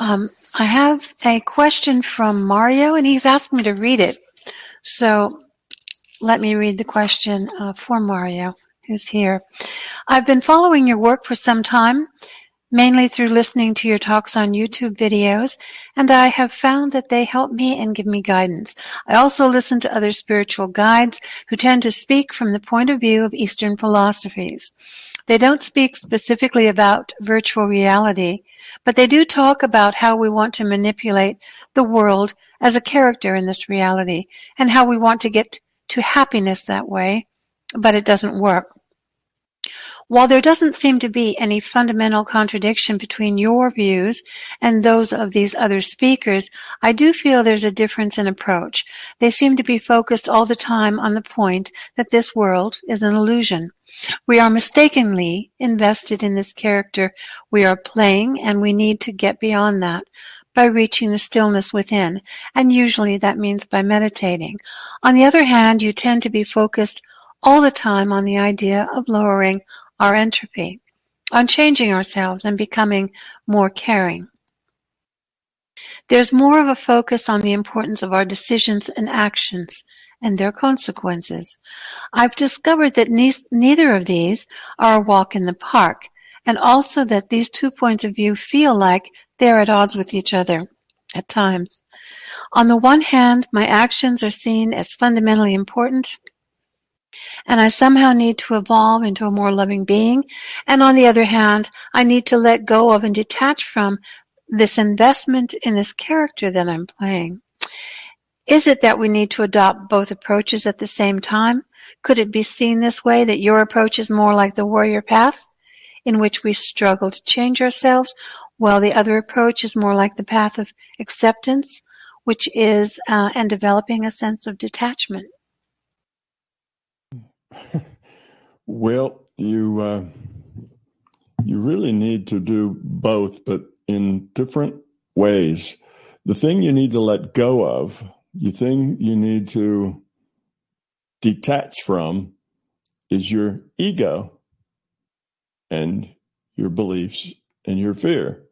Um, I have a question from Mario, and he's asked me to read it. So let me read the question uh, for Mario, who's here. I've been following your work for some time, mainly through listening to your talks on YouTube videos, and I have found that they help me and give me guidance. I also listen to other spiritual guides who tend to speak from the point of view of Eastern philosophies. They don't speak specifically about virtual reality, but they do talk about how we want to manipulate the world as a character in this reality and how we want to get to happiness that way, but it doesn't work. While there doesn't seem to be any fundamental contradiction between your views and those of these other speakers, I do feel there's a difference in approach. They seem to be focused all the time on the point that this world is an illusion. We are mistakenly invested in this character we are playing and we need to get beyond that by reaching the stillness within, and usually that means by meditating. On the other hand, you tend to be focused all the time on the idea of lowering our entropy, on changing ourselves and becoming more caring. There's more of a focus on the importance of our decisions and actions and their consequences. I've discovered that ne- neither of these are a walk in the park, and also that these two points of view feel like they're at odds with each other at times. On the one hand, my actions are seen as fundamentally important and I somehow need to evolve into a more loving being. And on the other hand, I need to let go of and detach from this investment in this character that I'm playing. Is it that we need to adopt both approaches at the same time? Could it be seen this way that your approach is more like the warrior path, in which we struggle to change ourselves, while the other approach is more like the path of acceptance, which is uh, and developing a sense of detachment? Well, you uh, you really need to do both, but in different ways. The thing you need to let go of, the thing you need to detach from, is your ego and your beliefs and your fear.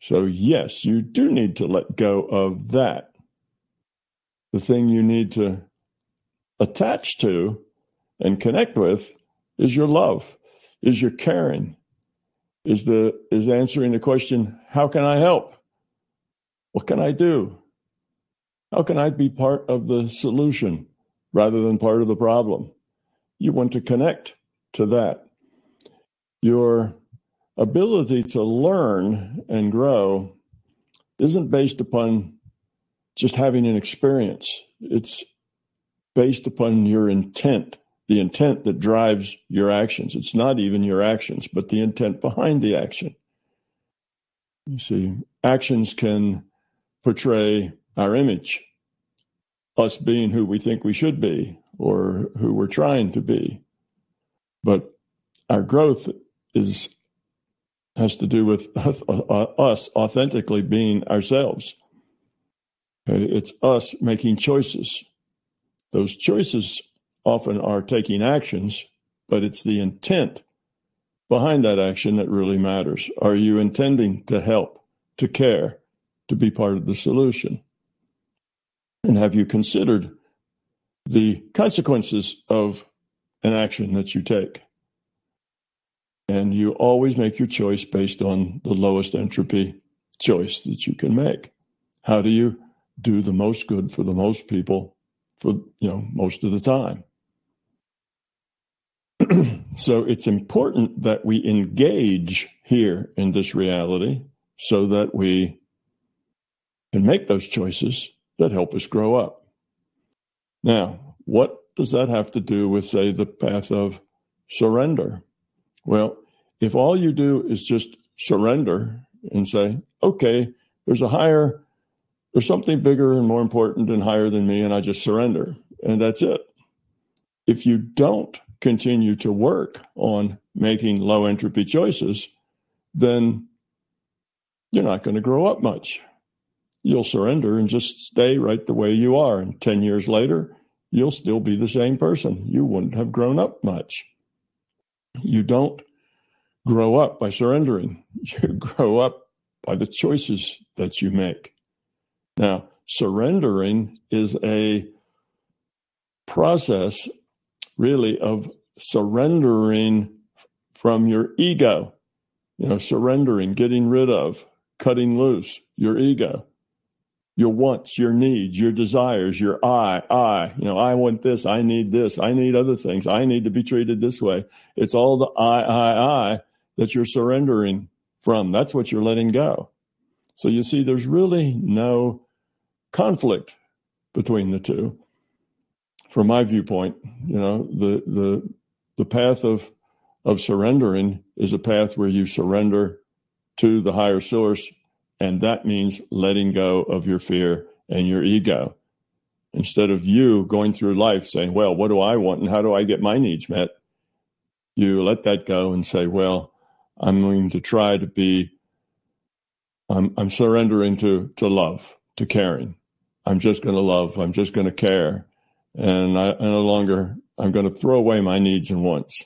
So, yes, you do need to let go of that. The thing you need to attach to and connect with is your love, is your caring, is the is answering the question, how can I help? What can I do? How can I be part of the solution rather than part of the problem? You want to connect to that. Your ability to learn and grow isn't based upon just having an experience. It's based upon your intent the intent that drives your actions. It's not even your actions, but the intent behind the action. You see, actions can portray our image, us being who we think we should be or who we're trying to be. But our growth is has to do with us authentically being ourselves. It's us making choices. Those choices often are taking actions, but it's the intent behind that action that really matters. Are you intending to help, to care, to be part of the solution? And have you considered the consequences of an action that you take? And you always make your choice based on the lowest entropy choice that you can make. How do you do the most good for the most people for, you know, most of the time? so it's important that we engage here in this reality so that we can make those choices that help us grow up. Now, what does that have to do with, say, the path of surrender? Well, if all you do is just surrender and say, okay, there's a higher, there's something bigger and more important and higher than me, and I just surrender, and that's it. If you don't continue to work on making low entropy choices, then you're not going to grow up much. You'll surrender and just stay right the way you are. And 10 years later, you'll still be the same person. You wouldn't have grown up much. You don't grow up by surrendering. You grow up by the choices that you make. Now, surrendering is a process really of surrendering from your ego, you know, surrendering, getting rid of, cutting loose your ego, your wants, your needs, your desires, your I, I, you know, I want this, I need this, I need other things, I need to be treated this way. It's all the I, I, I that you're surrendering from. That's what you're letting go. So you see, there's really no conflict between the two. From my viewpoint, you know, the the the path of of surrendering is a path where you surrender to the higher source, and that means letting go of your fear and your ego. Instead of you going through life saying, Well, what do I want and how do I get my needs met? You let that go and say, Well, I'm going to try to be I'm I'm surrendering to to love, to caring. I'm just going to love. I'm just going to care, and I, no longer. I'm going to throw away my needs and wants.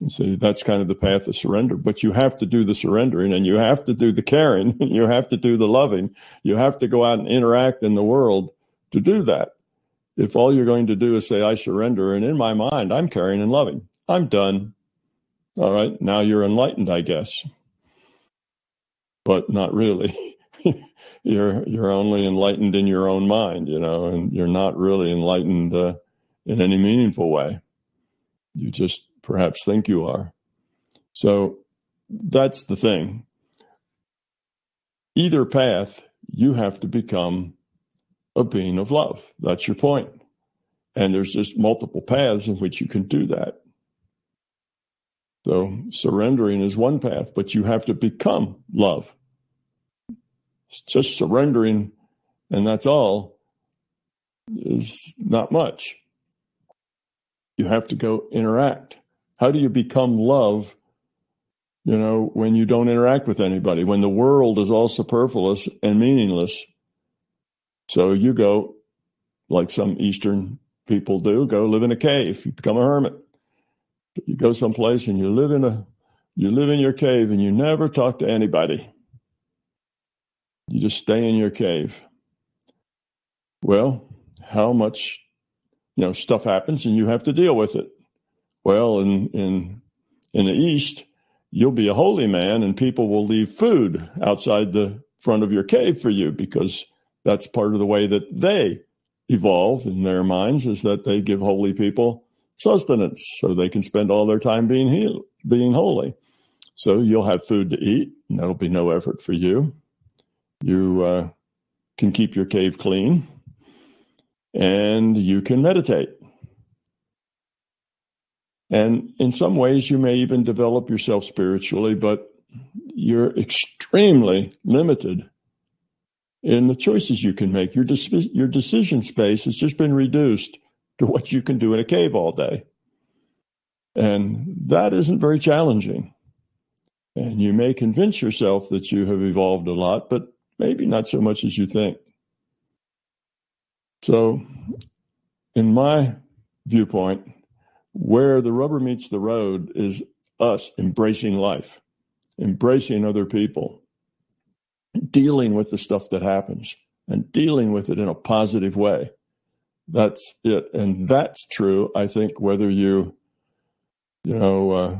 And see, that's kind of the path of surrender. But you have to do the surrendering, and you have to do the caring, and you have to do the loving. You have to go out and interact in the world to do that. If all you're going to do is say, "I surrender," and in my mind, I'm caring and loving, I'm done. All right, now you're enlightened, I guess but not really. you're you're only enlightened in your own mind, you know, and you're not really enlightened uh, in any meaningful way. You just perhaps think you are. So that's the thing. Either path, you have to become a being of love. That's your point. And there's just multiple paths in which you can do that. So surrendering is one path, but you have to become love just surrendering and that's all is not much. You have to go interact. How do you become love, you know, when you don't interact with anybody, when the world is all superfluous and meaningless? So you go, like some Eastern people do, go live in a cave. You become a hermit. You go someplace and you live in a, you live in your cave and you never talk to anybody. You just stay in your cave. Well, how much you know stuff happens and you have to deal with it. Well, in in in the East, you'll be a holy man and people will leave food outside the front of your cave for you because that's part of the way that they evolve in their minds is that they give holy people sustenance so they can spend all their time being healed, being holy. So you'll have food to eat, and that'll be no effort for you. You uh, can keep your cave clean and you can meditate. And in some ways, you may even develop yourself spiritually, but you're extremely limited in the choices you can make. Your, your decision space has just been reduced to what you can do in a cave all day. And that isn't very challenging. And you may convince yourself that you have evolved a lot, but Maybe not so much as you think. So, in my viewpoint, where the rubber meets the road is us embracing life, embracing other people, dealing with the stuff that happens and dealing with it in a positive way. That's it. And that's true, I think, whether you, you know, uh,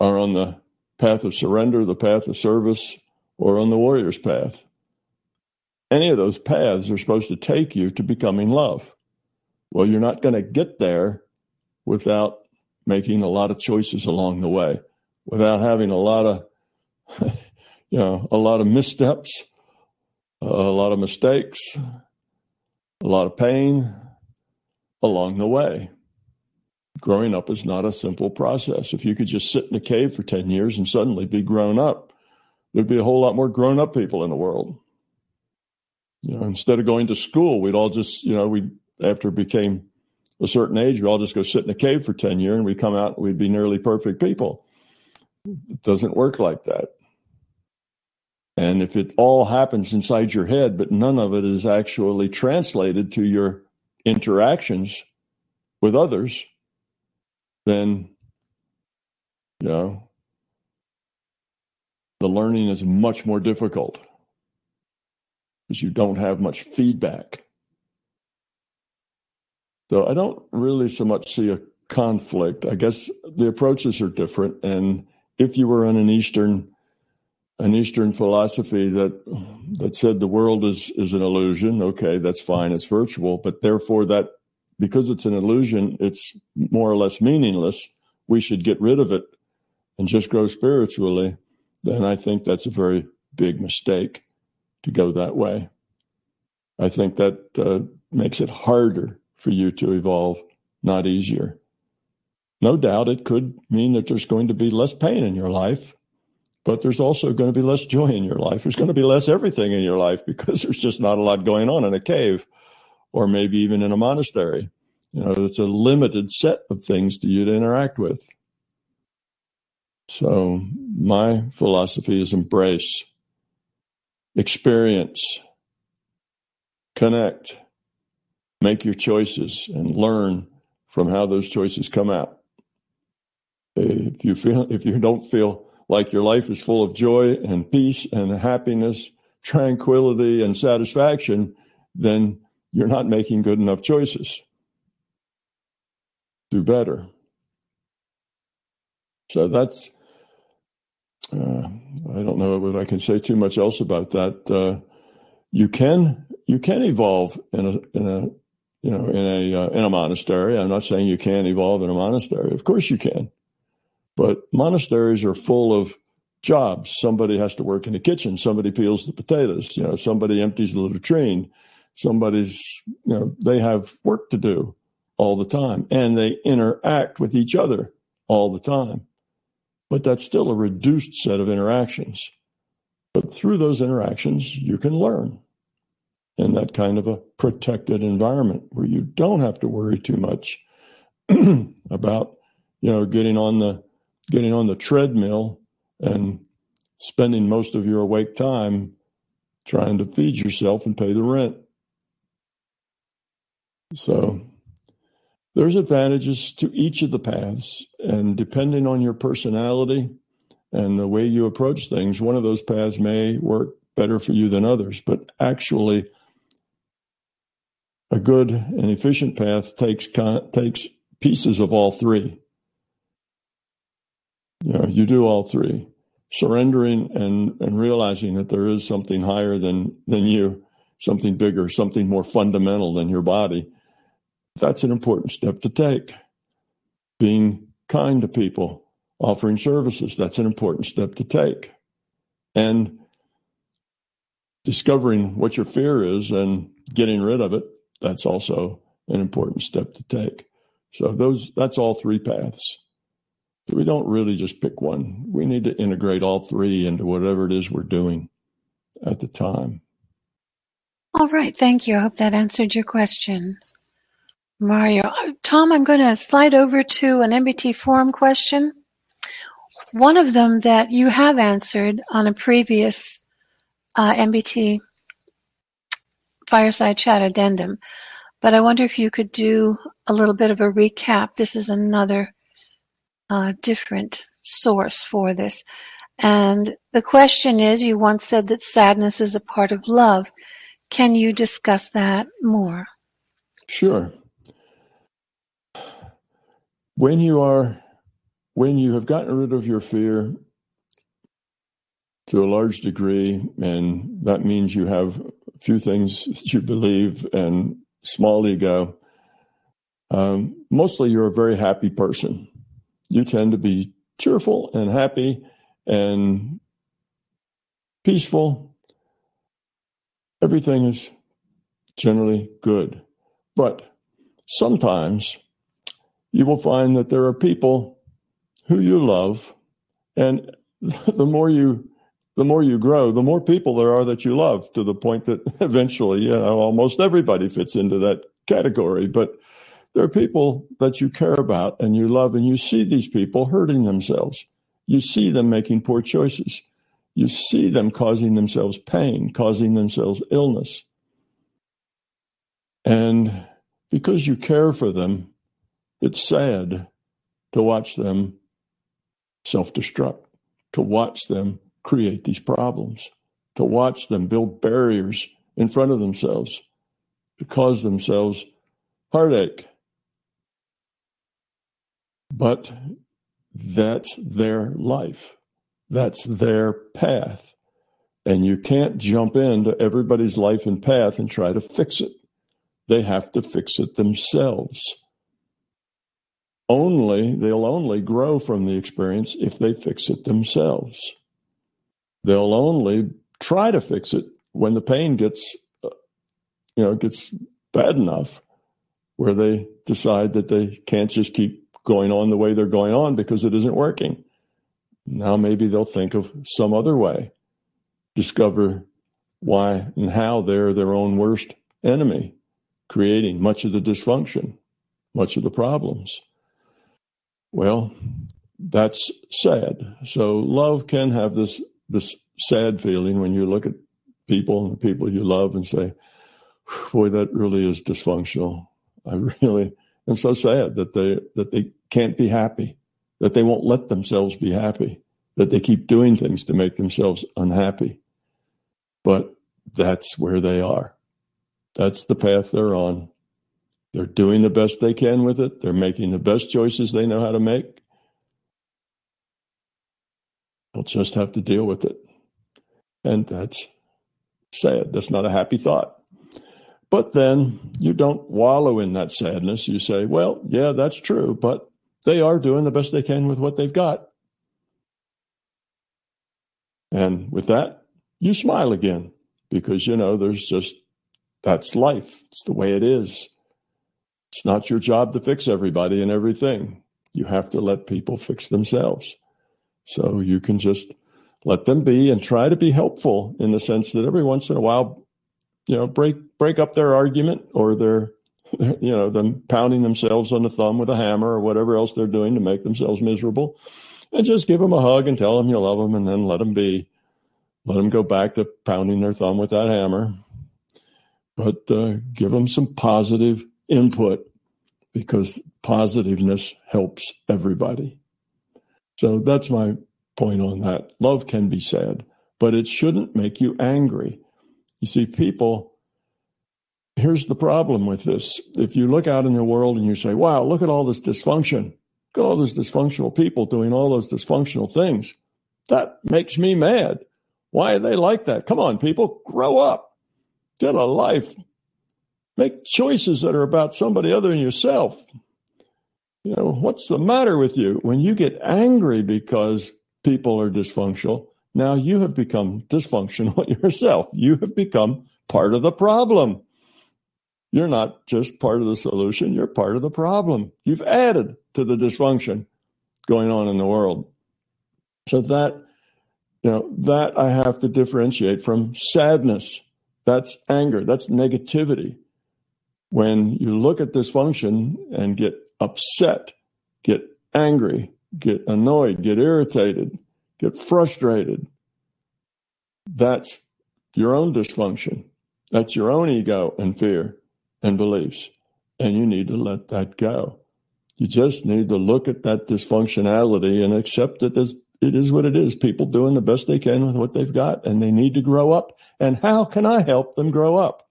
are on the path of surrender, the path of service, or on the warrior's path any of those paths are supposed to take you to becoming love. Well, you're not going to get there without making a lot of choices along the way, without having a lot of, you know, a lot of missteps, a lot of mistakes, a lot of pain along the way. Growing up is not a simple process. If you could just sit in a cave for 10 years and suddenly be grown up, there'd be a whole lot more grown up people in the world. You know, instead of going to school, we'd all just, you know, we after it became a certain age, we all just go sit in a cave for 10 years and we come out and we'd be nearly perfect people. It doesn't work like that. And if it all happens inside your head, but none of it is actually translated to your interactions with others, then, you know, the learning is much more difficult because you don't have much feedback. So I don't really so much see a conflict. I guess the approaches are different. And if you were in an Eastern an Eastern philosophy that that said the world is is an illusion, okay, that's fine, it's virtual, but therefore that because it's an illusion, it's more or less meaningless. We should get rid of it and just grow spiritually. Then I think that's a very big mistake to go that way. I think that uh, makes it harder for you to evolve, not easier. No doubt it could mean that there's going to be less pain in your life, but there's also going to be less joy in your life. There's going to be less everything in your life because there's just not a lot going on in a cave or maybe even in a monastery. You know, it's a limited set of things to you to interact with. So my philosophy is embrace, experience, connect, make your choices and learn from how those choices come out. If you feel, if you don't feel like your life is full of joy and peace and happiness, tranquility and satisfaction, then you're not making good enough choices. Do better. So that's, uh, I don't know what I can say too much else about that. Uh, you can you can evolve in a in a you know in a uh, in a monastery. I'm not saying you can't evolve in a monastery. Of course you can, but monasteries are full of jobs. Somebody has to work in the kitchen. Somebody peels the potatoes. You know, somebody empties the latrine. Somebody's you know they have work to do all the time, and they interact with each other all the time. But that's still a reduced set of interactions. But through those interactions, you can learn in that kind of a protected environment where you don't have to worry too much about you know getting on the getting on the treadmill and spending most of your awake time trying to feed yourself and pay the rent so there's advantages to each of the paths and depending on your personality and the way you approach things one of those paths may work better for you than others but actually a good and efficient path takes takes pieces of all three. You know, you do all three. Surrendering and, and realizing that there is something higher than, than you, something bigger, something more fundamental than your body. That's an important step to take. Being kind to people, offering services, that's an important step to take. And discovering what your fear is and getting rid of it that's also an important step to take. So those that's all three paths. We don't really just pick one. We need to integrate all three into whatever it is we're doing at the time. All right, thank you. I hope that answered your question. Mario. Tom, I'm going to slide over to an MBT forum question. One of them that you have answered on a previous uh, MBT fireside chat addendum. But I wonder if you could do a little bit of a recap. This is another uh, different source for this. And the question is, you once said that sadness is a part of love. Can you discuss that more? Sure. When you are, when you have gotten rid of your fear to a large degree, and that means you have a few things that you believe and small ego. Um, mostly, you're a very happy person. You tend to be cheerful and happy and peaceful. Everything is generally good. But sometimes you will find that there are people who you love, and the more you the more you grow, the more people there are that you love to the point that eventually, you know, almost everybody fits into that category. But there are people that you care about and you love, and you see these people hurting themselves. You see them making poor choices. You see them causing themselves pain, causing themselves illness. And because you care for them, it's sad to watch them self destruct, to watch them create these problems, to watch them build barriers in front of themselves, to cause themselves heartache. But that's their life. That's their path. And you can't jump into everybody's life and path and try to fix it. They have to fix it themselves. Only, they'll only grow from the experience if they fix it themselves. They'll only try to fix it when the pain gets, uh, you know, gets bad enough where they decide that they can't just keep going on the way they're going on because it isn't working. Now maybe they'll think of some other way, discover why and how they're their own worst enemy, creating much of the dysfunction, much of the problems. Well, that's sad. So love can have this this sad feeling when you look at people and the people you love and say, boy, that really is dysfunctional. I really am so sad that they that they can't be happy, that they won't let themselves be happy, that they keep doing things to make themselves unhappy. But that's where they are. That's the path they're on. They're doing the best they can with it. They're making the best choices they know how to make. They'll just have to deal with it. And that's sad. That's not a happy thought. But then you don't wallow in that sadness. You say, well, yeah, that's true, but they are doing the best they can with what they've got. And with that, you smile again because, you know, there's just, that's life. It's the way it is. It's not your job to fix everybody and everything. You have to let people fix themselves. So you can just let them be and try to be helpful in the sense that every once in a while, you know, break break up their argument or their you know them pounding themselves on the thumb with a hammer or whatever else they're doing to make themselves miserable and just give them a hug and tell them you love them and then let them be let them go back to pounding their thumb with that hammer but uh, give them some positive input because positiveness helps everybody so that's my point on that. Love can be sad, but it shouldn't make you angry. You see, people, here's the problem with this. If you look out in the world and you say, wow, look at all this dysfunction, look at all those dysfunctional people doing all those dysfunctional things, that makes me mad. Why are they like that? Come on, people, grow up, get a life, make choices that are about somebody other than yourself. You know, what's the matter with you? When you get angry because people are dysfunctional. Now you have become dysfunctional yourself. You have become part of the problem. You're not just part of the solution, you're part of the problem. You've added to the dysfunction going on in the world. So that, you know, that I have to differentiate from sadness. That's anger, that's negativity. When you look at dysfunction and get upset, get angry, get annoyed, get irritated, get frustrated. That's your own dysfunction. That's your own ego and fear and beliefs. And you need to let that go. You just need to look at that dysfunctionality and accept it as it is what it is. People doing the best they can with what they've got and they need to grow up. And how can I help them grow up?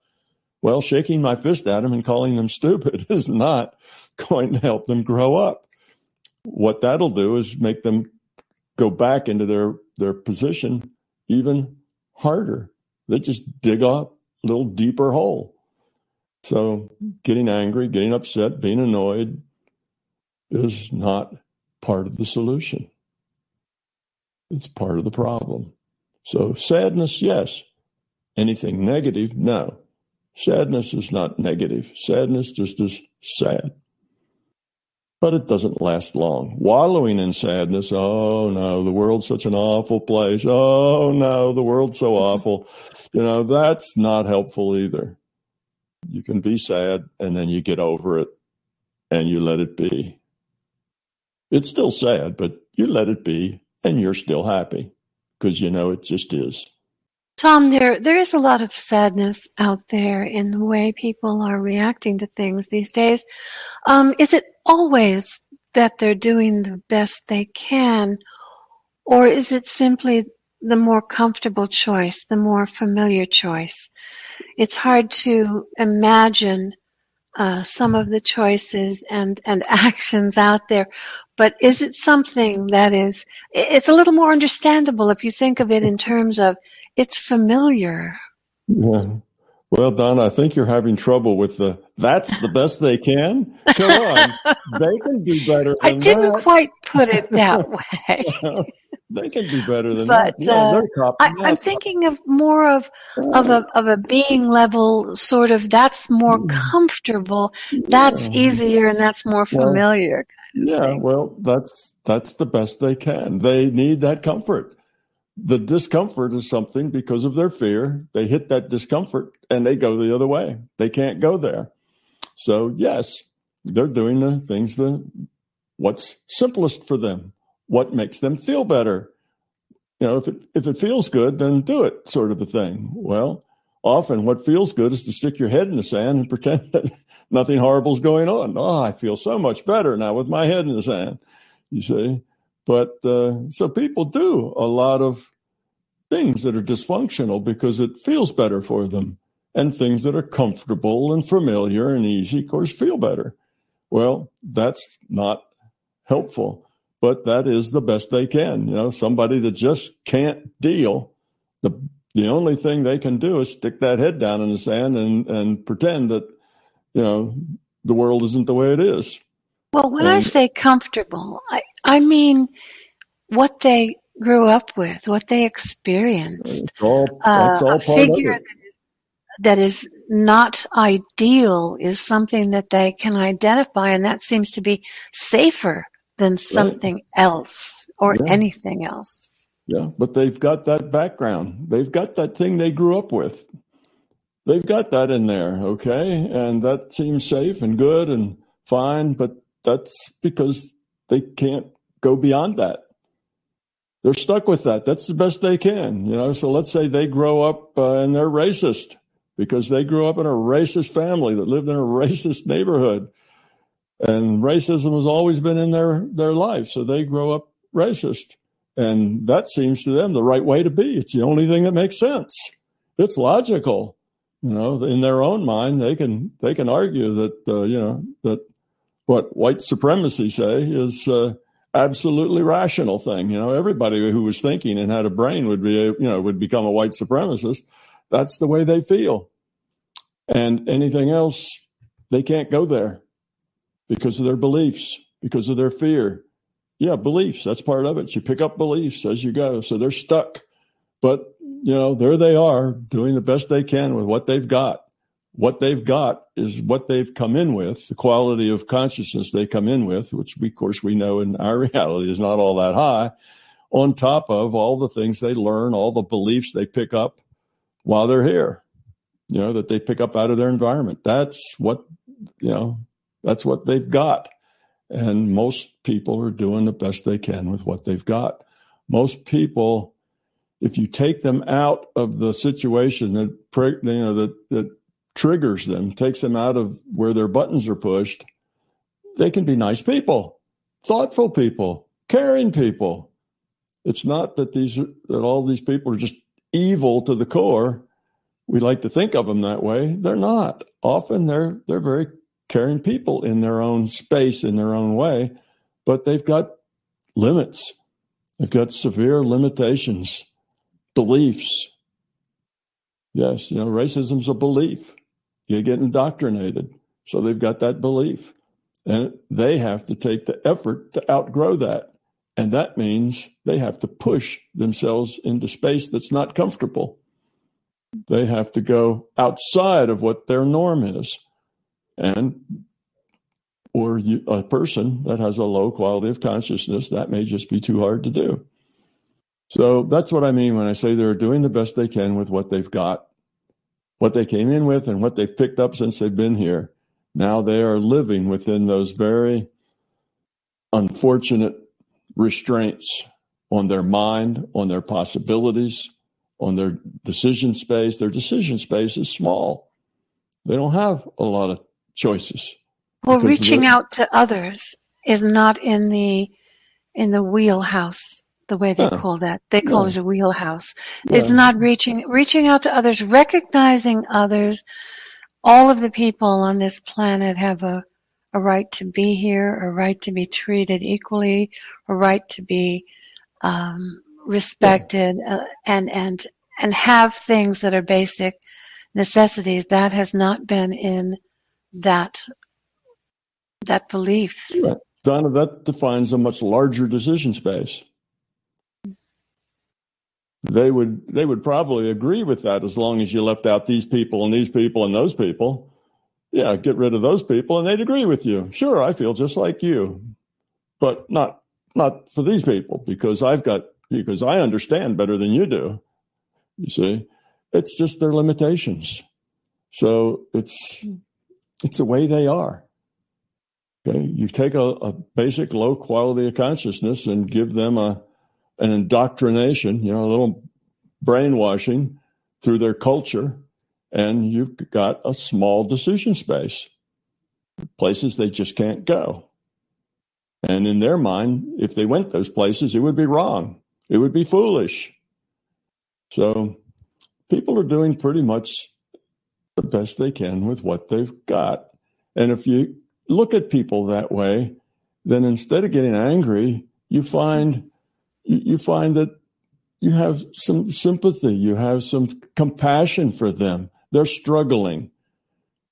Well, shaking my fist at them and calling them stupid is not going to help them grow up what that'll do is make them go back into their their position even harder. They just dig up a little deeper hole. So getting angry, getting upset, being annoyed is not part of the solution. It's part of the problem. So sadness, yes. Anything negative, no. Sadness is not negative. Sadness just is sad but it doesn't last long. Wallowing in sadness, oh no, the world's such an awful place. Oh no, the world's so awful. You know, that's not helpful either. You can be sad and then you get over it and you let it be. It's still sad, but you let it be and you're still happy because you know it just is. Tom, there there is a lot of sadness out there in the way people are reacting to things these days. Um, is it always that they're doing the best they can, or is it simply the more comfortable choice, the more familiar choice. It's hard to imagine uh, some of the choices and, and actions out there, but is it something that is, it's a little more understandable if you think of it in terms of it's familiar. Yeah. Well, Don, I think you're having trouble with the that's the best they can. Come on. they can do better I didn't that. quite put it that way. they can do better than but, that. Yeah, uh, I, am thinking of more of of a of a being level sort of that's more mm. comfortable, that's easier and that's more familiar. Well, yeah, well, that's that's the best they can. They need that comfort the discomfort is something because of their fear. They hit that discomfort and they go the other way. They can't go there. So yes, they're doing the things that what's simplest for them, what makes them feel better. You know, if it if it feels good, then do it, sort of a thing. Well, often what feels good is to stick your head in the sand and pretend that nothing horrible is going on. Oh, I feel so much better now with my head in the sand. You see, but uh, so people do a lot of things that are dysfunctional because it feels better for them. And things that are comfortable and familiar and easy, of course, feel better. Well, that's not helpful, but that is the best they can. You know, somebody that just can't deal, the the only thing they can do is stick that head down in the sand and, and pretend that, you know, the world isn't the way it is. Well, when and, I say comfortable, I, I mean what they grew up with, what they experienced. All, uh, a figure that is, that is not ideal is something that they can identify, and that seems to be safer than something right. else or yeah. anything else. Yeah, but they've got that background. They've got that thing they grew up with. They've got that in there, okay? And that seems safe and good and fine, but that's because they can't go beyond that. They're stuck with that. That's the best they can, you know. So let's say they grow up uh, and they're racist because they grew up in a racist family that lived in a racist neighborhood, and racism has always been in their their life. So they grow up racist, and that seems to them the right way to be. It's the only thing that makes sense. It's logical, you know. In their own mind, they can they can argue that uh, you know that what white supremacy say is uh, absolutely rational thing. You know, everybody who was thinking and had a brain would be, you know, would become a white supremacist. That's the way they feel. And anything else, they can't go there because of their beliefs, because of their fear. Yeah, beliefs, that's part of it. You pick up beliefs as you go. So they're stuck. But, you know, there they are doing the best they can with what they've got what they've got is what they've come in with, the quality of consciousness they come in with, which we, of course we know in our reality is not all that high, on top of all the things they learn, all the beliefs they pick up while they're here, you know, that they pick up out of their environment. That's what, you know, that's what they've got. And most people are doing the best they can with what they've got. Most people, if you take them out of the situation that, you know, that, that triggers them, takes them out of where their buttons are pushed, they can be nice people, thoughtful people, caring people. It's not that these that all these people are just evil to the core. We like to think of them that way. They're not. Often they're they're very caring people in their own space, in their own way, but they've got limits. They've got severe limitations, beliefs. Yes, you know, racism's a belief. You get indoctrinated. So they've got that belief. And they have to take the effort to outgrow that. And that means they have to push themselves into space that's not comfortable. They have to go outside of what their norm is. And or you, a person that has a low quality of consciousness, that may just be too hard to do. So that's what I mean when I say they're doing the best they can with what they've got what they came in with and what they've picked up since they've been here. Now they are living within those very unfortunate restraints on their mind, on their possibilities, on their decision space. Their decision space is small. They don't have a lot of choices. Well, reaching out to others is not in the in the wheelhouse the way they Yeah. call that. They call Yeah. it a wheelhouse. Yeah. It's not reaching reaching out to others, recognizing others. All of the people on this planet have a, a right to be here, a right to be treated equally, a right to be um, respected, uh, and and and have things that are basic necessities. That has not been in that that belief. Donna, that defines a much larger decision space. They would they would probably agree with that as long as you left out these people and these people and those people. Yeah, get rid of those people and they'd agree with you. Sure, I feel just like you. But not not for these people because I've got because I understand better than you do. You see? It's just their limitations. So it's it's the way they are. Okay, you take a, a basic low quality of consciousness and give them a an indoctrination, you know, a little brainwashing through their culture, and you've got a small decision space, places they just can't go. And in their mind, if they went those places, it would be wrong. It would be foolish. So people are doing pretty much the best they can with what they've got. And if you look at people that way, then instead of getting angry, you find you you find that you have some sympathy, you have some compassion for them. They're struggling,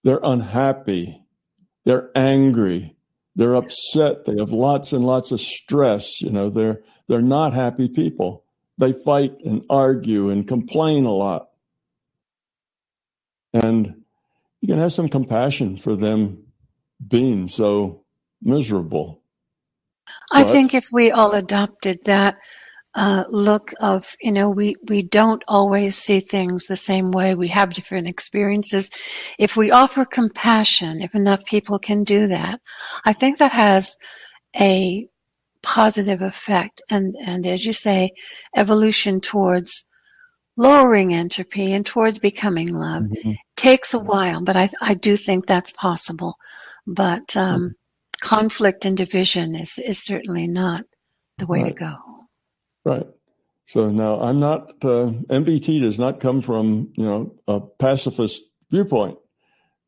they're unhappy, they're angry, they're upset, they have lots and lots of stress. You know, they're they're not happy people. They fight and argue and complain a lot. And you can have some compassion for them being so miserable. I think if we all adopted that uh, look of, you know, we, we don't always see things the same way. We have different experiences. If we offer compassion, if enough people can do that, I think that has a positive effect. And, and as you say, evolution towards lowering entropy and towards becoming love takes a while, but I, I do think that's possible. But um, conflict and division is, is certainly not the way Right. to go. Right. So now I'm not, uh, MBT does not come from, you know, a pacifist viewpoint.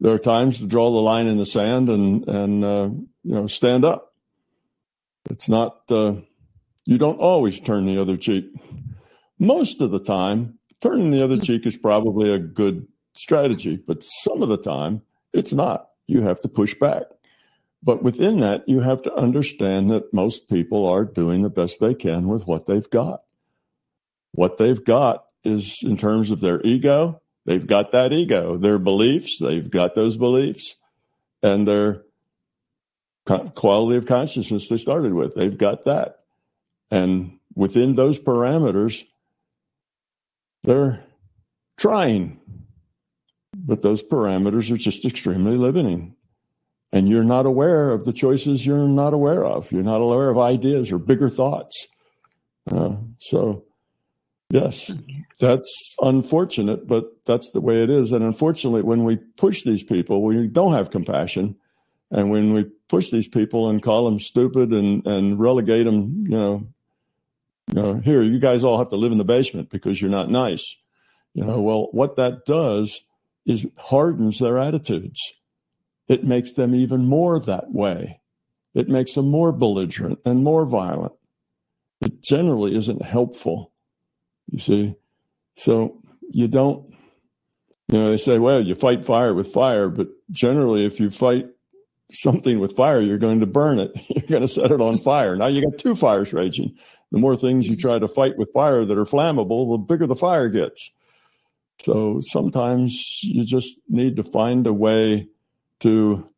There are times to draw the line in the sand and, and, uh, you know, stand up. It's not, uh, you don't always turn the other cheek. Most of the time, turning the other cheek is probably a good strategy, but some of the time it's not. You have to push back. But within that, you have to understand that most people are doing the best they can with what they've got. What they've got is in terms of their ego, they've got that ego. Their beliefs, they've got those beliefs. And their quality of consciousness they started with, they've got that. And within those parameters, they're trying. But those parameters are just extremely limiting and you're not aware of the choices you're not aware of. You're not aware of ideas or bigger thoughts. Uh, so, yes, that's unfortunate, but that's the way it is. And unfortunately, when we push these people, we don't have compassion. And when we push these people and call them stupid and, and relegate them, you know, you know, here, you guys all have to live in the basement because you're not nice. You know, well, what that does is hardens their attitudes it makes them even more that way. It makes them more belligerent and more violent. It generally isn't helpful, you see. So you don't, you know, they say, well, you fight fire with fire, but generally, if you fight something with fire, you're going to burn it. You're going to set it on fire. Now you got two fires raging. The more things you try to fight with fire that are flammable, the bigger the fire gets. So sometimes you just need to find a way to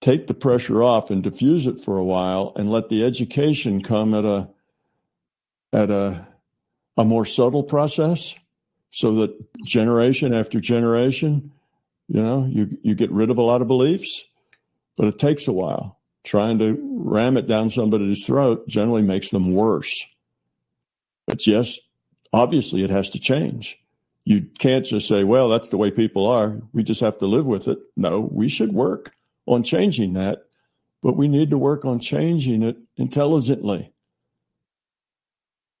take the pressure off and diffuse it for a while and let the education come at a at a a more subtle process so that generation after generation you know you you get rid of a lot of beliefs but it takes a while. Trying to ram it down somebody's throat generally makes them worse. But yes obviously it has to change you can't just say, well, that's the way people are. We just have to live with it. No, we should work on changing that, but we need to work on changing it intelligently.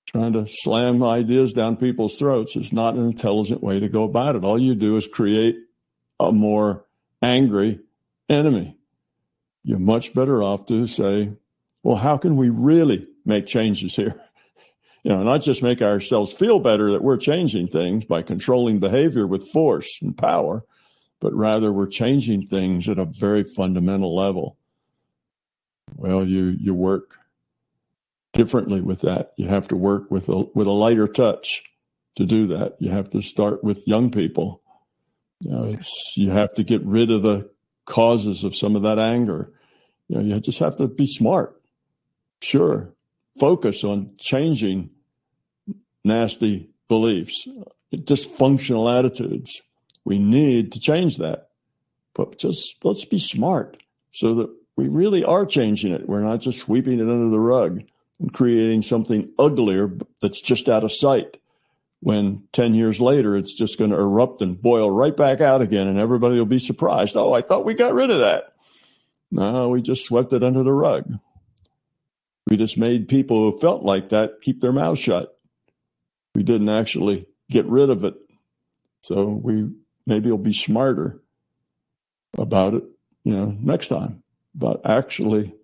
trying to slam ideas down people's throats is not an intelligent way to go about it. All you do is create a more angry enemy. You're much better off to say, well, how can we really make changes here? you know, not just make ourselves feel better that we're changing things by controlling behavior with force and power, but rather we're changing things at a very fundamental level. Well, you you work differently with that. You have to work with a with a lighter touch to do that. You have to start with young people. You, know, it's you have to get rid of the causes of some of that anger. You know, you just have to be smart. Sure, focus on changing nasty beliefs, dysfunctional attitudes. We need to change that. But just let's be smart so that we really are changing it. We're not just sweeping it under the rug and creating something uglier that's just out of sight when 10 years later it's just going to erupt and boil right back out again and everybody will be surprised. Oh, I thought we got rid of that. No, we just swept it under the rug. We just made people who felt like that keep their mouths shut. We didn't actually get rid of it. So we maybe will be smarter about it, you know, next time, but actually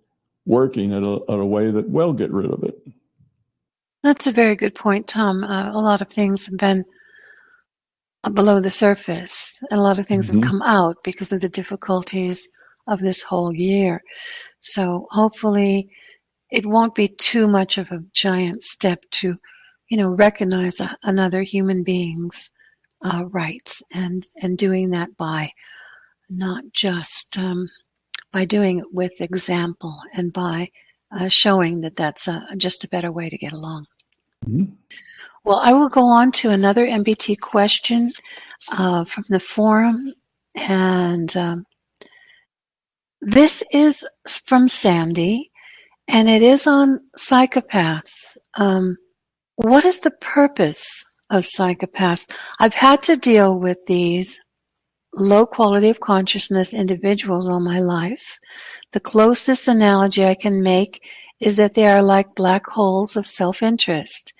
working at a, at a way that will get rid of it. That's a very good point, Tom. Uh, a lot of things have been below the surface, and a lot of things mm-hmm. have come out because of the difficulties of this whole year. So hopefully, it won't be too much of a giant step to, you know, recognize a, another human being's uh, rights and and doing that by not just um, by doing it with example and by uh, showing that that's a, just a better way to get along. Mm-hmm. Well, I will go on to another MBT question uh, from the forum, and um, this is from Sandy, and it is on psychopaths. Um, what is the purpose of psychopaths? I've had to deal with these low quality of consciousness individuals all my life. The closest analogy I can make is that they are like black holes of self-interest.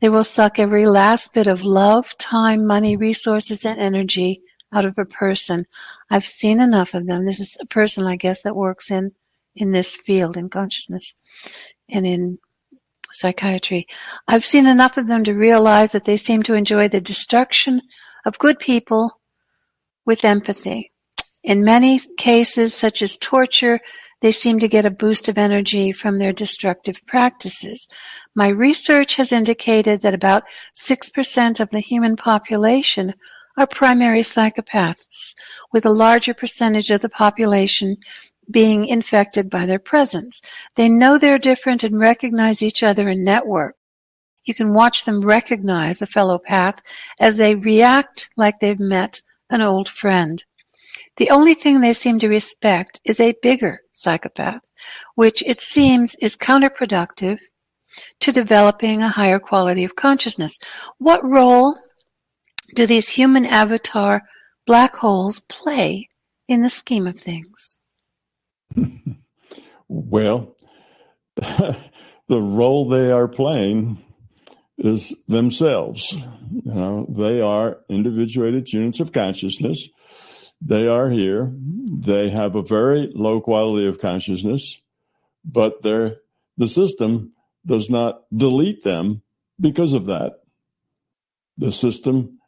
They will suck every last bit of love, time, money, resources, and energy out of a person. I've seen enough of them. This is a person, I guess, that works in, in this field, in consciousness and in psychiatry. I've seen enough of them to realize that they seem to enjoy the destruction of good people with empathy. In many cases, such as torture, they seem to get a boost of energy from their destructive practices. My research has indicated that about 6% of the human population are primary psychopaths, with a larger percentage of the population being infected by their presence. They know they're different and recognize each other in network. You can watch them recognize a fellow path as they react like they've met an old friend. The only thing they seem to respect is a bigger psychopath, which it seems is counterproductive to developing a higher quality of consciousness. What role do these human avatar black holes play in the scheme of things? Well, the role they are playing is themselves. You know, they are individuated units of consciousness. They are here. They have a very low quality of consciousness, but they're, the system does not delete them because of that. The system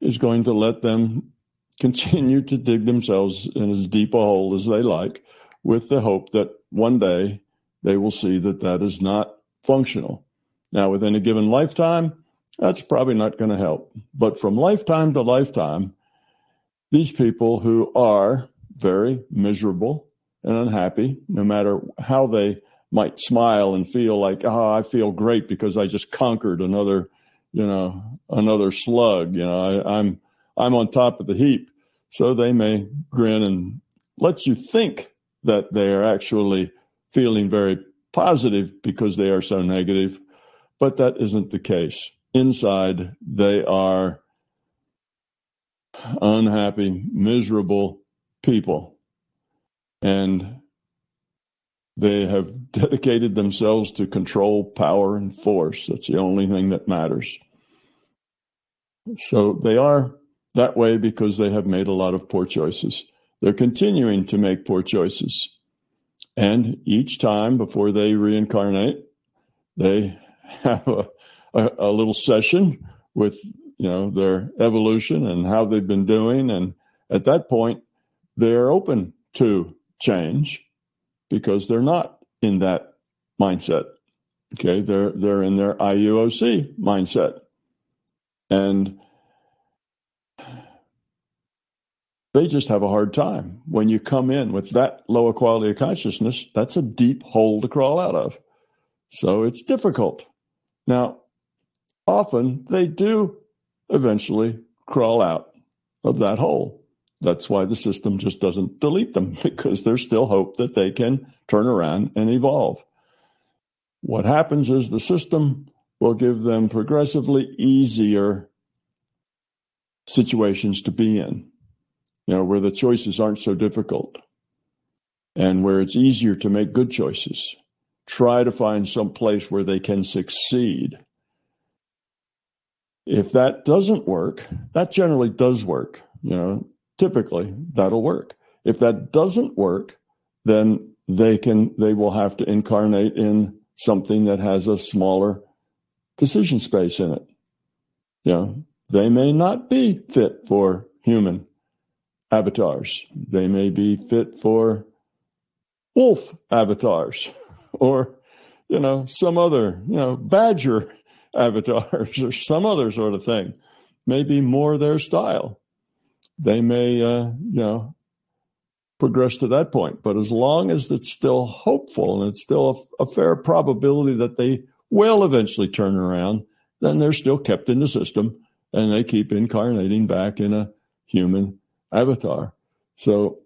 is going to let them continue to dig themselves in as deep a hole as they like with the hope that one day they will see that that is not functional. Now, within a given lifetime, that's probably not going to help. But from lifetime to lifetime, these people who are very miserable and unhappy, no matter how they might smile and feel like, oh, I feel great because I just conquered another, you know, another slug. You know, I, I'm I'm on top of the heap. So they may grin and let you think that they are actually feeling very positive because they are so negative but that isn't the case. Inside, they are unhappy, miserable people. And they have dedicated themselves to control, power, and force. That's the only thing that matters. So they are that way because they have made a lot of poor choices. They're continuing to make poor choices. And each time before they reincarnate, they have a, a, a little session with you know their evolution and how they've been doing. And at that point they're open to change because they're not in that mindset. Okay? They're they're in their IUOC mindset. And they just have a hard time when you come in with that lower quality of consciousness that's a deep hole to crawl out of so it's difficult now often they do eventually crawl out of that hole. That's why the system just doesn't delete them because there's still hope that they can turn around and evolve. What happens is the system will give them progressively easier situations to be in, you know, where the choices aren't so difficult and where it's easier to make good choices. Try to find some place where they can succeed if that doesn't work, that generally does work. You know, typically that'll work. If that doesn't work, then they can they will have to incarnate in something that has a smaller decision space in it. You know, they may not be fit for human avatars. They may be fit for wolf avatars or, you know, some other, you know, badger avatars or some other sort of thing Maybe more their style. They may, uh, you know, progress to that point. But as long as it's still hopeful and it's still a, a fair probability that they will eventually turn around, then they're still kept in the system and they keep incarnating back in a human avatar. So,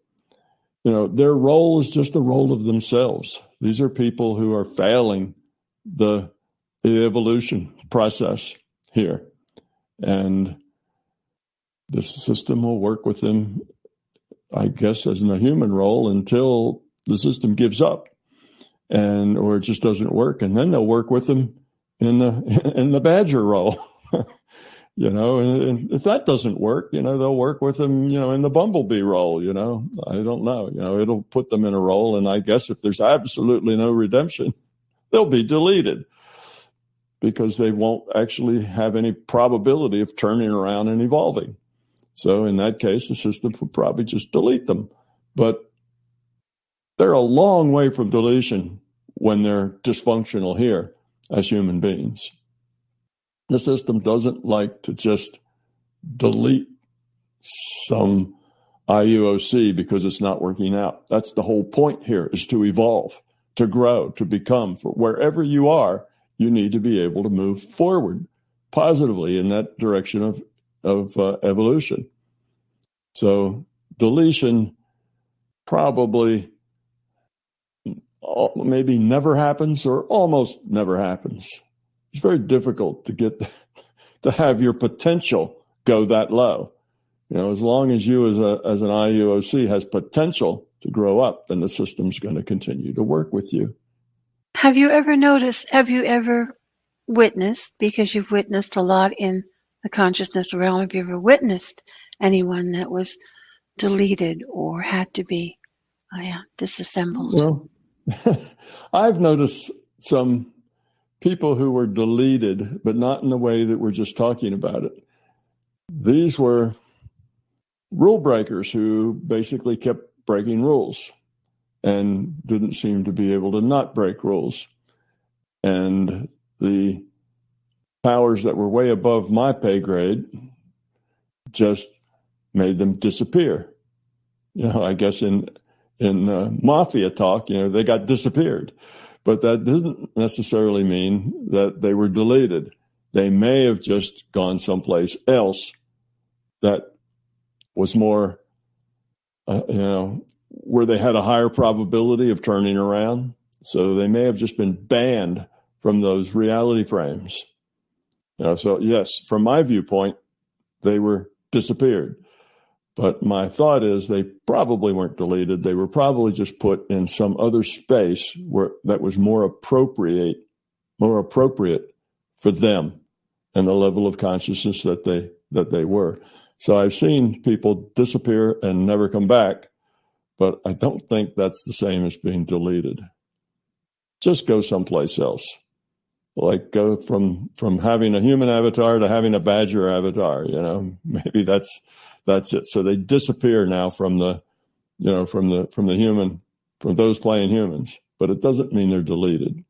you know, their role is just the role of themselves. These are people who are failing the the evolution process here. And the system will work with them, I guess, as in a human role until the system gives up and or it just doesn't work. And then they'll work with them in the in the badger role. you know, and, if that doesn't work, you know, they'll work with them, you know, in the bumblebee role, you know. I don't know. You know, it'll put them in a role. And I guess if there's absolutely no redemption, they'll be deleted because they won't actually have any probability of turning around and evolving. So in that case, the system would probably just delete them. But they're a long way from deletion when they're dysfunctional here as human beings. The system doesn't like to just delete some IUOC because it's not working out. That's the whole point here is to evolve, to grow, to become for wherever you are you need to be able to move forward positively in that direction of of uh, evolution. So deletion probably maybe never happens or almost never happens. It's very difficult to get to have your potential go that low. You know, as long as you as a as an IUOC has potential to grow up, then the system's going to continue to work with you. Have you ever noticed, have you ever witnessed, because you've witnessed a lot in the consciousness realm, have you ever witnessed anyone that was deleted or had to be oh yeah, disassembled? Well, I've noticed some people who were deleted, but not in the way that we're just talking about it. These were rule breakers who basically kept breaking rules and didn't seem to be able to not break rules. And the powers that were way above my pay grade just made them disappear. You know, I guess in in uh, mafia talk, you know, they got disappeared, but that didn't necessarily mean that they were deleted. They may have just gone someplace else that was more, uh, you know, where they had a higher probability of turning around. So they may have just been banned from those reality frames. You know, so yes, from my viewpoint, they were disappeared. But my thought is they probably weren't deleted. They were probably just put in some other space where that was more appropriate, more appropriate for them and the level of consciousness that they that they were. So I've seen people disappear and never come back, but I don't think that's the same as being deleted. Just go someplace else. Like go from from having a human avatar to having a badger avatar, you know. Maybe that's that's it. So they disappear now from the you know from the from the human from those playing humans, but it doesn't mean they're deleted.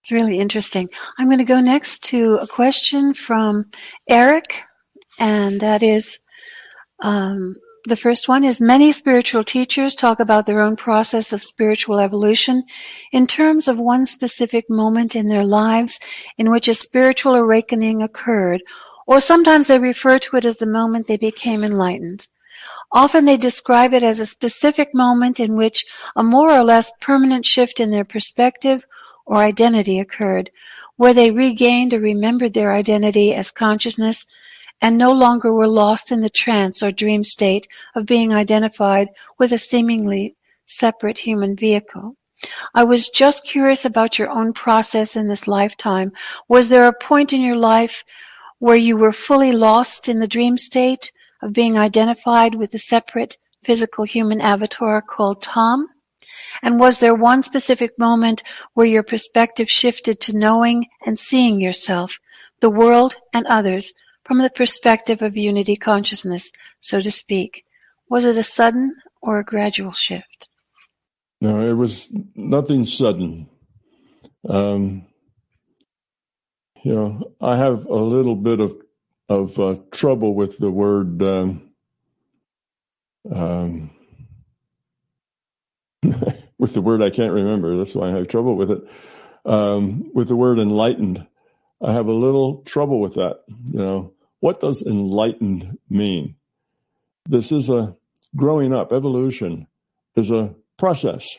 It's really interesting. I'm going to go next to a question from Eric, and that is um, the first one is many spiritual teachers talk about their own process of spiritual evolution in terms of one specific moment in their lives in which a spiritual awakening occurred, or sometimes they refer to it as the moment they became enlightened. Often they describe it as a specific moment in which a more or less permanent shift in their perspective or identity occurred, where they regained or remembered their identity as consciousness and no longer were lost in the trance or dream state of being identified with a seemingly separate human vehicle. I was just curious about your own process in this lifetime. Was there a point in your life where you were fully lost in the dream state of being identified with a separate physical human avatar called Tom? And was there one specific moment where your perspective shifted to knowing and seeing yourself, the world, and others from the perspective of unity consciousness, so to speak? Was it a sudden or a gradual shift? No, it was nothing sudden. Um, know, I have a little bit of of uh, trouble with the word um, um, with the word I can't remember. That's why I have trouble with it. Um, with the word enlightened, I have a little trouble with that. You know, what does enlightened mean? This is a growing up. Evolution is a process,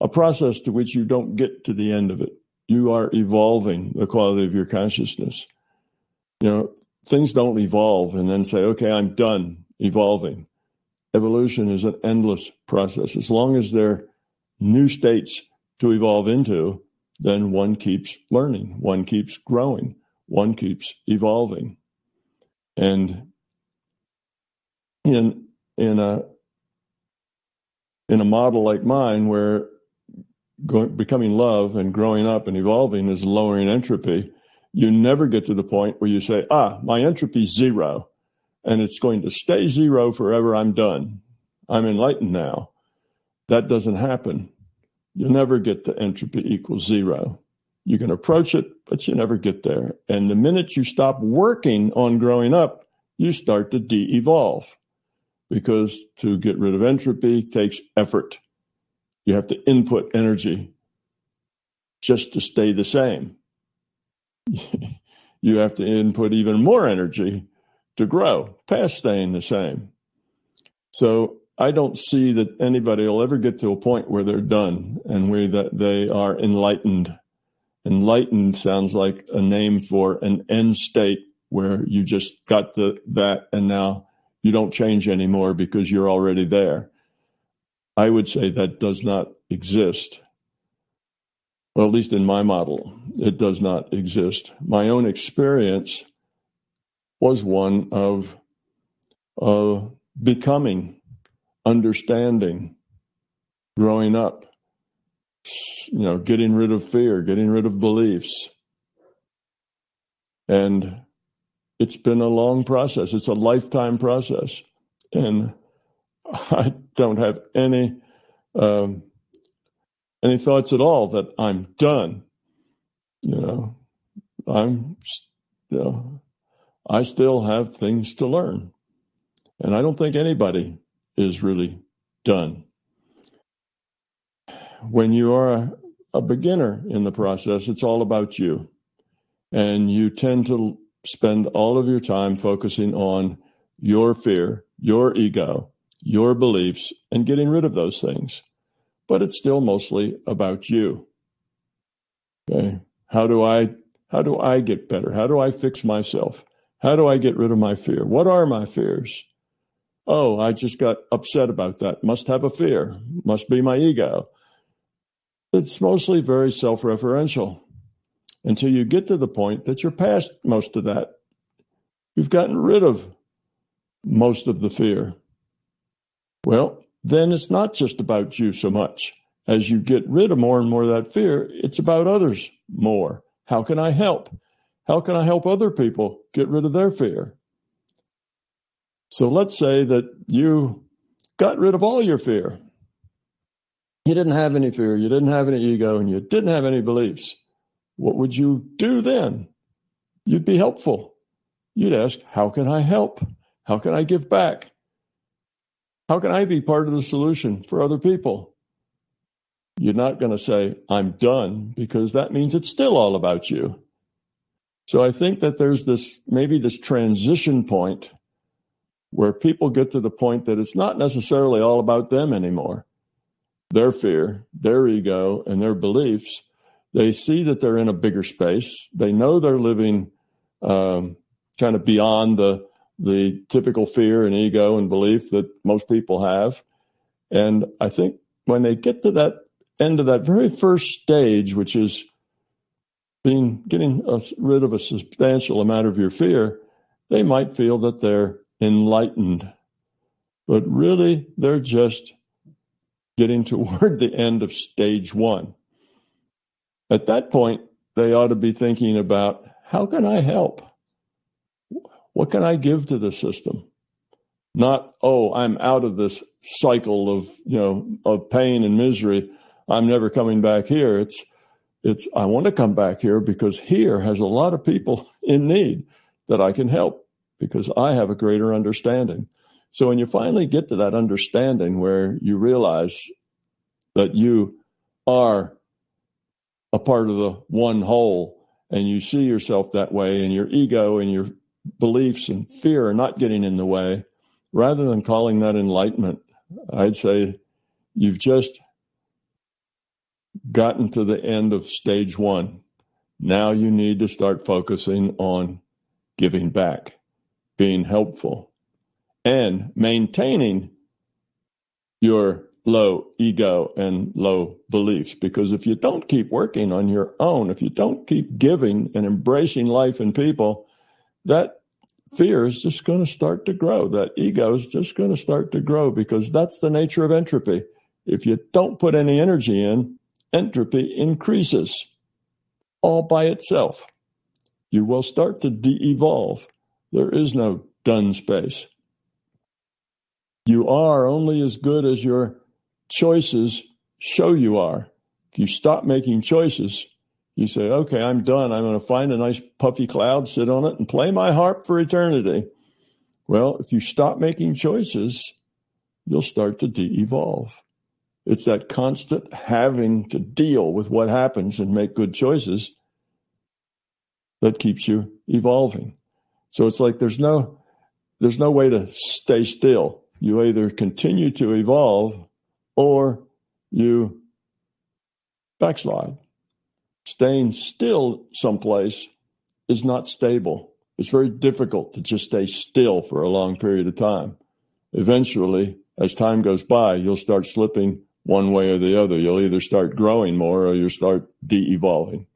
a process to which you don't get to the end of it. You are evolving the quality of your consciousness. You know, things don't evolve and then say, okay, I'm done evolving evolution is an endless process. As long as there are new states to evolve into, then one keeps learning, one keeps growing, one keeps evolving. And in in a in a model like mine where going, becoming love and growing up and evolving is lowering entropy, you never get to the point where you say, ah, my entropy is zero and it's going to stay zero forever. I'm done. I'm enlightened now. That doesn't happen. You'll never get to entropy equals zero. You can approach it, but you never get there. And the minute you stop working on growing up, you start to de evolve because to get rid of entropy takes effort. You have to input energy just to stay the same. you have to input even more energy to grow past staying the same. So I don't see that anybody will ever get to a point where they're done and where that they are enlightened. Enlightened sounds like a name for an end state where you just got the that and now you don't change anymore because you're already there. I would say that does not exist. Well, at least in my model, it does not exist. My own experience was one of uh, becoming, understanding, growing up, you know, getting rid of fear, getting rid of beliefs. And it's been a long process. It's a lifetime process. And I don't have any um, any thoughts at all that I'm done. You know, I'm know, I still have things to learn. And I don't think anybody is really done. When you are a, a beginner in the process, it's all about you. And you tend to spend all of your time focusing on your fear, your ego, your beliefs, and getting rid of those things. But it's still mostly about you. Okay. How do I how do I get better? How do I fix myself? How do I get rid of my fear? What are my fears? oh, I just got upset about that. Must have a fear. Must be my ego. It's mostly very self referential until you get to the point that you're past most of that. You've gotten rid of most of the fear. Well, then it's not just about you so much. As you get rid of more and more of that fear, it's about others more. How can I help? How can I help other people get rid of their fear? So let's say that you got rid of all your fear. You didn't have any fear, you didn't have any ego, and you didn't have any beliefs. What would you do then? You'd be helpful. You'd ask, How can I help? How can I give back? How can I be part of the solution for other people? You're not going to say, I'm done, because that means it's still all about you. So I think that there's this maybe this transition point where people get to the point that it's not necessarily all about them anymore. Their fear, their ego, and their beliefs. They see that they're in a bigger space. They know they're living um, kind of beyond the the typical fear and ego and belief that most people have. And I think when they get to that end of that very first stage, which is being getting rid of a substantial amount of your fear, they might feel that they're enlightened. But really, they're just getting toward the end of stage one. At that point, they ought to be thinking about how can I help? What can I give to the system? Not, oh, I'm out of this cycle of, you know, of pain and misery. I'm never coming back here. It's, it's, I want to come back here because here has a lot of people in need that I can help because I have a greater understanding. So when you finally get to that understanding where you realize that you are a part of the one whole and you see yourself that way and your ego and your beliefs and fear are not getting in the way, rather than calling that enlightenment, I'd say you've just gotten to the end of stage one. Now you need to start focusing on giving back being helpful, and maintaining your low ego and low beliefs. Because if you don't keep working on your own, if you don't keep giving and embracing life and people, that fear is just going to start to grow. That ego is just going to start to grow because that's the nature of entropy. If you don't put any energy in, entropy increases all by itself. You will start to de evolve. There is no done space. You are only as good as your choices show you are. If you stop making choices, you say, okay, I'm done. I'm going to find a nice puffy cloud, sit on it, and play my harp for eternity. Well, if you stop making choices, you'll start to de evolve. It's that constant having to deal with what happens and make good choices that keeps you evolving. So it's like there's no there's no way to stay still. You either continue to evolve or you backslide. Staying still someplace is not stable. It's very difficult to just stay still for a long period of time. Eventually, as time goes by, you'll start slipping one way or the other. You'll either start growing more or you'll start de evolving.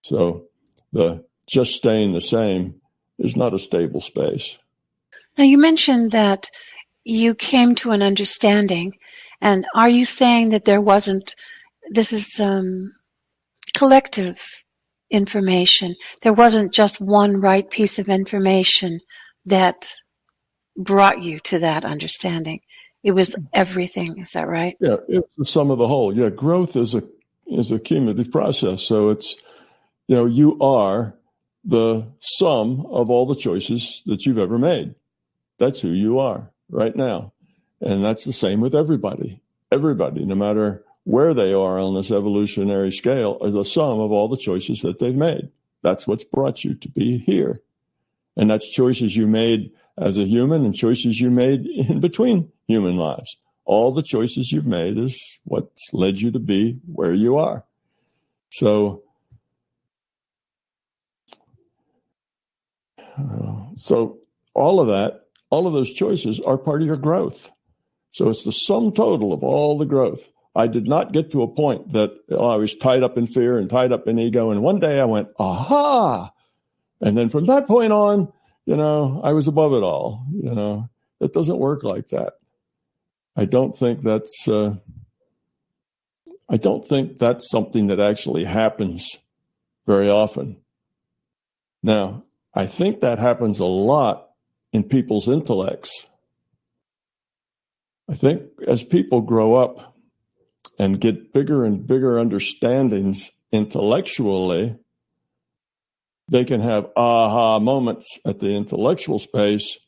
So the just staying the same is not a stable space. Now, you mentioned that you came to an understanding, and are you saying that there wasn't, this is um, collective information, there wasn't just one right piece of information that brought you to that understanding? It was everything, is that right? Yeah, it's the sum of the whole. Yeah, growth is a is a cumulative process. So it's, you know, you are the sum of all the choices that you've ever made. That's who you are right now. And that's the same with everybody. Everybody, no matter where they are on this evolutionary scale, are the sum of all the choices that they've made. That's what's brought you to be here. And that's choices you made as a human and choices you made in between human lives. All the choices you've made is what's led you to be where you are. So so all of that, all of those choices are part of your growth. So it's the sum total of all the growth. I did not get to a point that I was tied up in fear and tied up in ego. And one day I went, aha. And then from that point on, you know, I was above it all. You know, it doesn't work like that. I don't think that's, uh, I don't think that's something that actually happens very often. Now, I think that happens a lot in people's intellects. I think as people grow up and get bigger and bigger understandings intellectually, they can have aha moments at the intellectual space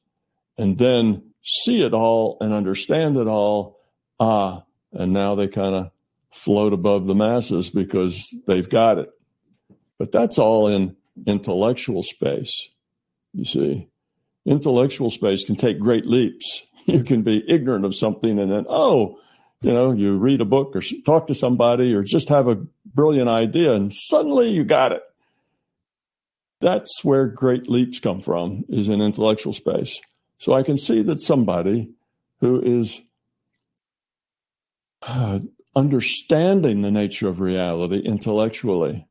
and then see it all and understand it all. Ah, and now they kind of float above the masses because they've got it. But that's all in intellectual space. You see, intellectual space can take great leaps. You can be ignorant of something and then, oh, you know, you read a book or talk to somebody or just have a brilliant idea and suddenly you got it. That's where great leaps come from, is in intellectual space. So I can see that somebody who is uh, understanding the nature of reality intellectually.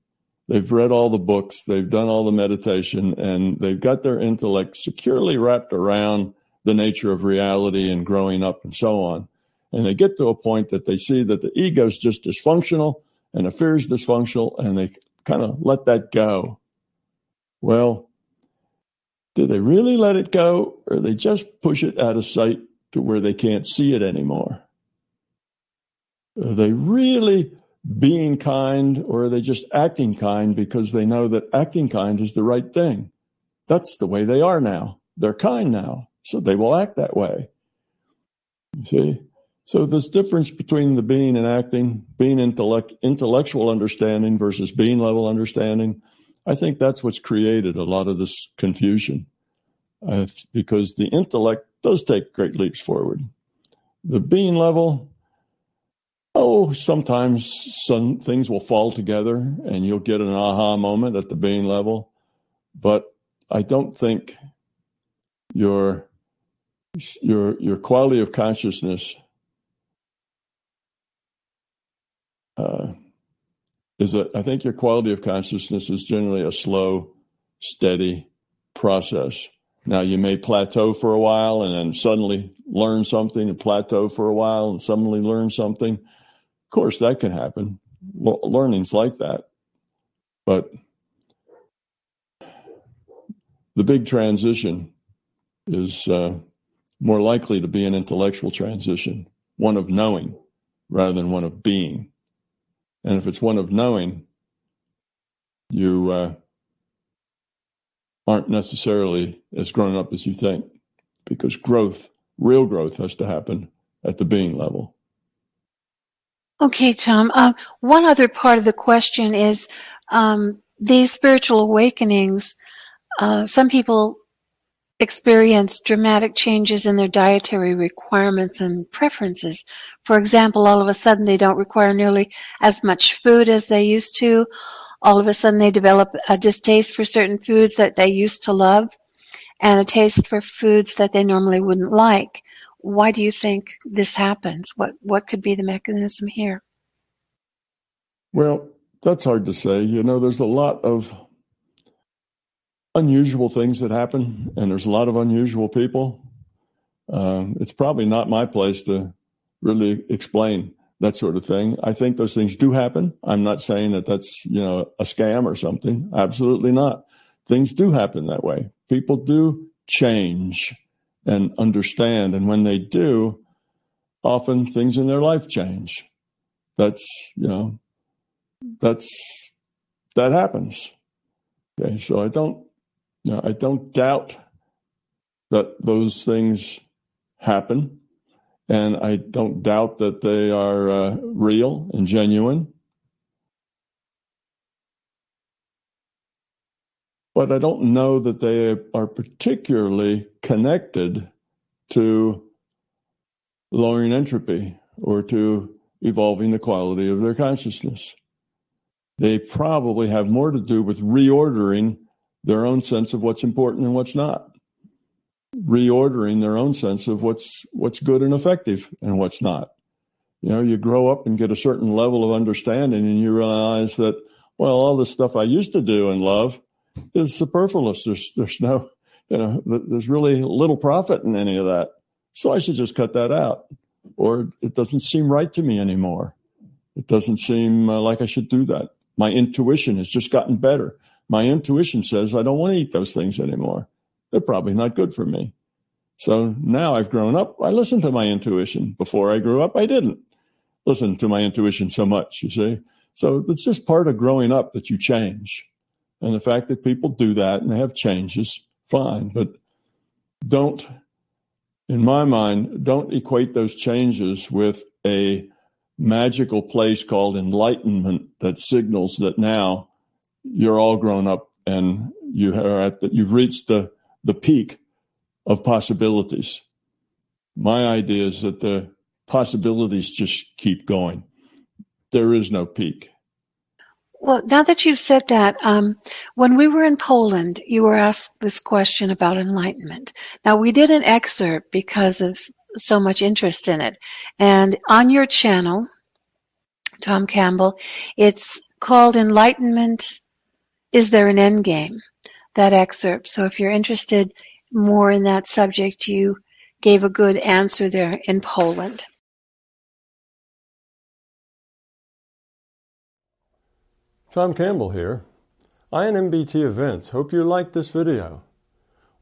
They've read all the books, they've done all the meditation, and they've got their intellect securely wrapped around the nature of reality and growing up and so on. And they get to a point that they see that the ego is just dysfunctional and the fear is dysfunctional, and they kind of let that go. Well, do they really let it go, or they just push it out of sight to where they can't see it anymore? Are they really being kind, or are they just acting kind because they know that acting kind is the right thing? That's the way they are now. They're kind now, so they will act that way. You see? So this difference between the being and acting, being intellect, intellectual understanding versus being level understanding, I think that's what's created a lot of this confusion uh, because the intellect does take great leaps forward. The being level, oh, sometimes some things will fall together and you'll get an aha moment at the being level. But I don't think your your your quality of consciousness uh, is I think your quality of consciousness is generally a slow, steady process. Now you may plateau for a while and then suddenly learn something and plateau for a while and suddenly learn something. Of course, that can happen. Learning's like that. But the big transition is uh, more likely to be an intellectual transition, one of knowing rather than one of being. And if it's one of knowing, you uh, aren't necessarily as grown up as you think because growth, real growth, has to happen at the being level. Okay, Tom. Uh, one other part of the question is um, these spiritual awakenings. Uh, some people experience dramatic changes in their dietary requirements and preferences. For example, all of a sudden they don't require nearly as much food as they used to. All of a sudden they develop a distaste for certain foods that they used to love and a taste for foods that they normally wouldn't like. Why do you think this happens? What what could be the mechanism here? Well, that's hard to say. You know, there's a lot of unusual things that happen, and there's a lot of unusual people. Um, it's probably not my place to really explain that sort of thing. I think those things do happen. I'm not saying that that's you know a scam or something. Absolutely not. Things do happen that way. People do change and understand, and when they do, often things in their life change. That's you know that's that happens. Okay, so I don't now, I don't doubt that those things happen, and I don't doubt that they are uh, real and genuine. But I don't know that they are particularly connected to lowering entropy or to evolving the quality of their consciousness. They probably have more to do with reordering their own sense of what's important and what's not. reordering their own sense of what's what's good and effective and what's not. You know, you grow up and get a certain level of understanding, and you realize that well, all the stuff I used to do and love is superfluous. There's there's no you know there's really little profit in any of that, so I should just cut that out, or it doesn't seem right to me anymore. It doesn't seem uh, like I should do that. My intuition has just gotten better. My intuition says I don't want to eat those things anymore. They're probably not good for me. So now I've grown up. I listen to my intuition. Before I grew up, I didn't listen to my intuition so much, you see. So it's just part of growing up that you change. And the fact that people do that and have changes, fine. But don't, in my mind, don't equate those changes with a magical place called enlightenment that signals that now you're all grown up and you are at the, you've reached the, the peak of possibilities. My idea is that the possibilities just keep going. There is no peak. Well, now that you've said that, um, when we were in Poland, you were asked this question about enlightenment. Now, we did an excerpt because of so much interest in it. And on your channel, Tom Campbell, it's called Enlightenment Is There an End Game? That excerpt. So if you're interested more in that subject, you gave a good answer there in Poland. Tom Campbell here. INMBT Events hope you liked this video.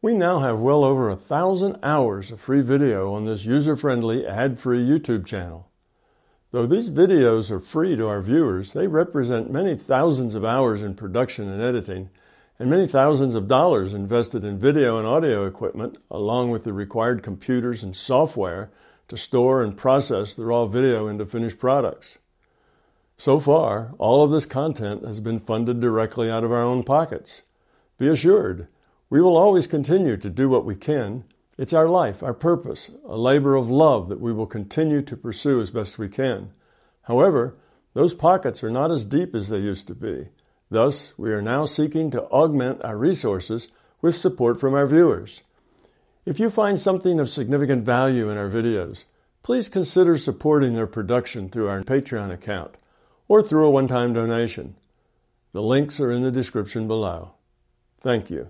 We now have well over a thousand hours of free video on this user-friendly, ad-free YouTube channel. Though these videos are free to our viewers, they represent many thousands of hours in production and editing, and many thousands of dollars invested in video and audio equipment, along with the required computers and software to store and process the raw video into finished products. So far, all of this content has been funded directly out of our own pockets. Be assured, we will always continue to do what we can. It's our life, our purpose, a labor of love that we will continue to pursue as best we can. However, those pockets are not as deep as they used to be. Thus, we are now seeking to augment our resources with support from our viewers. If you find something of significant value in our videos, please consider supporting their production through our Patreon account or through a one time donation. The links are in the description below. Thank you.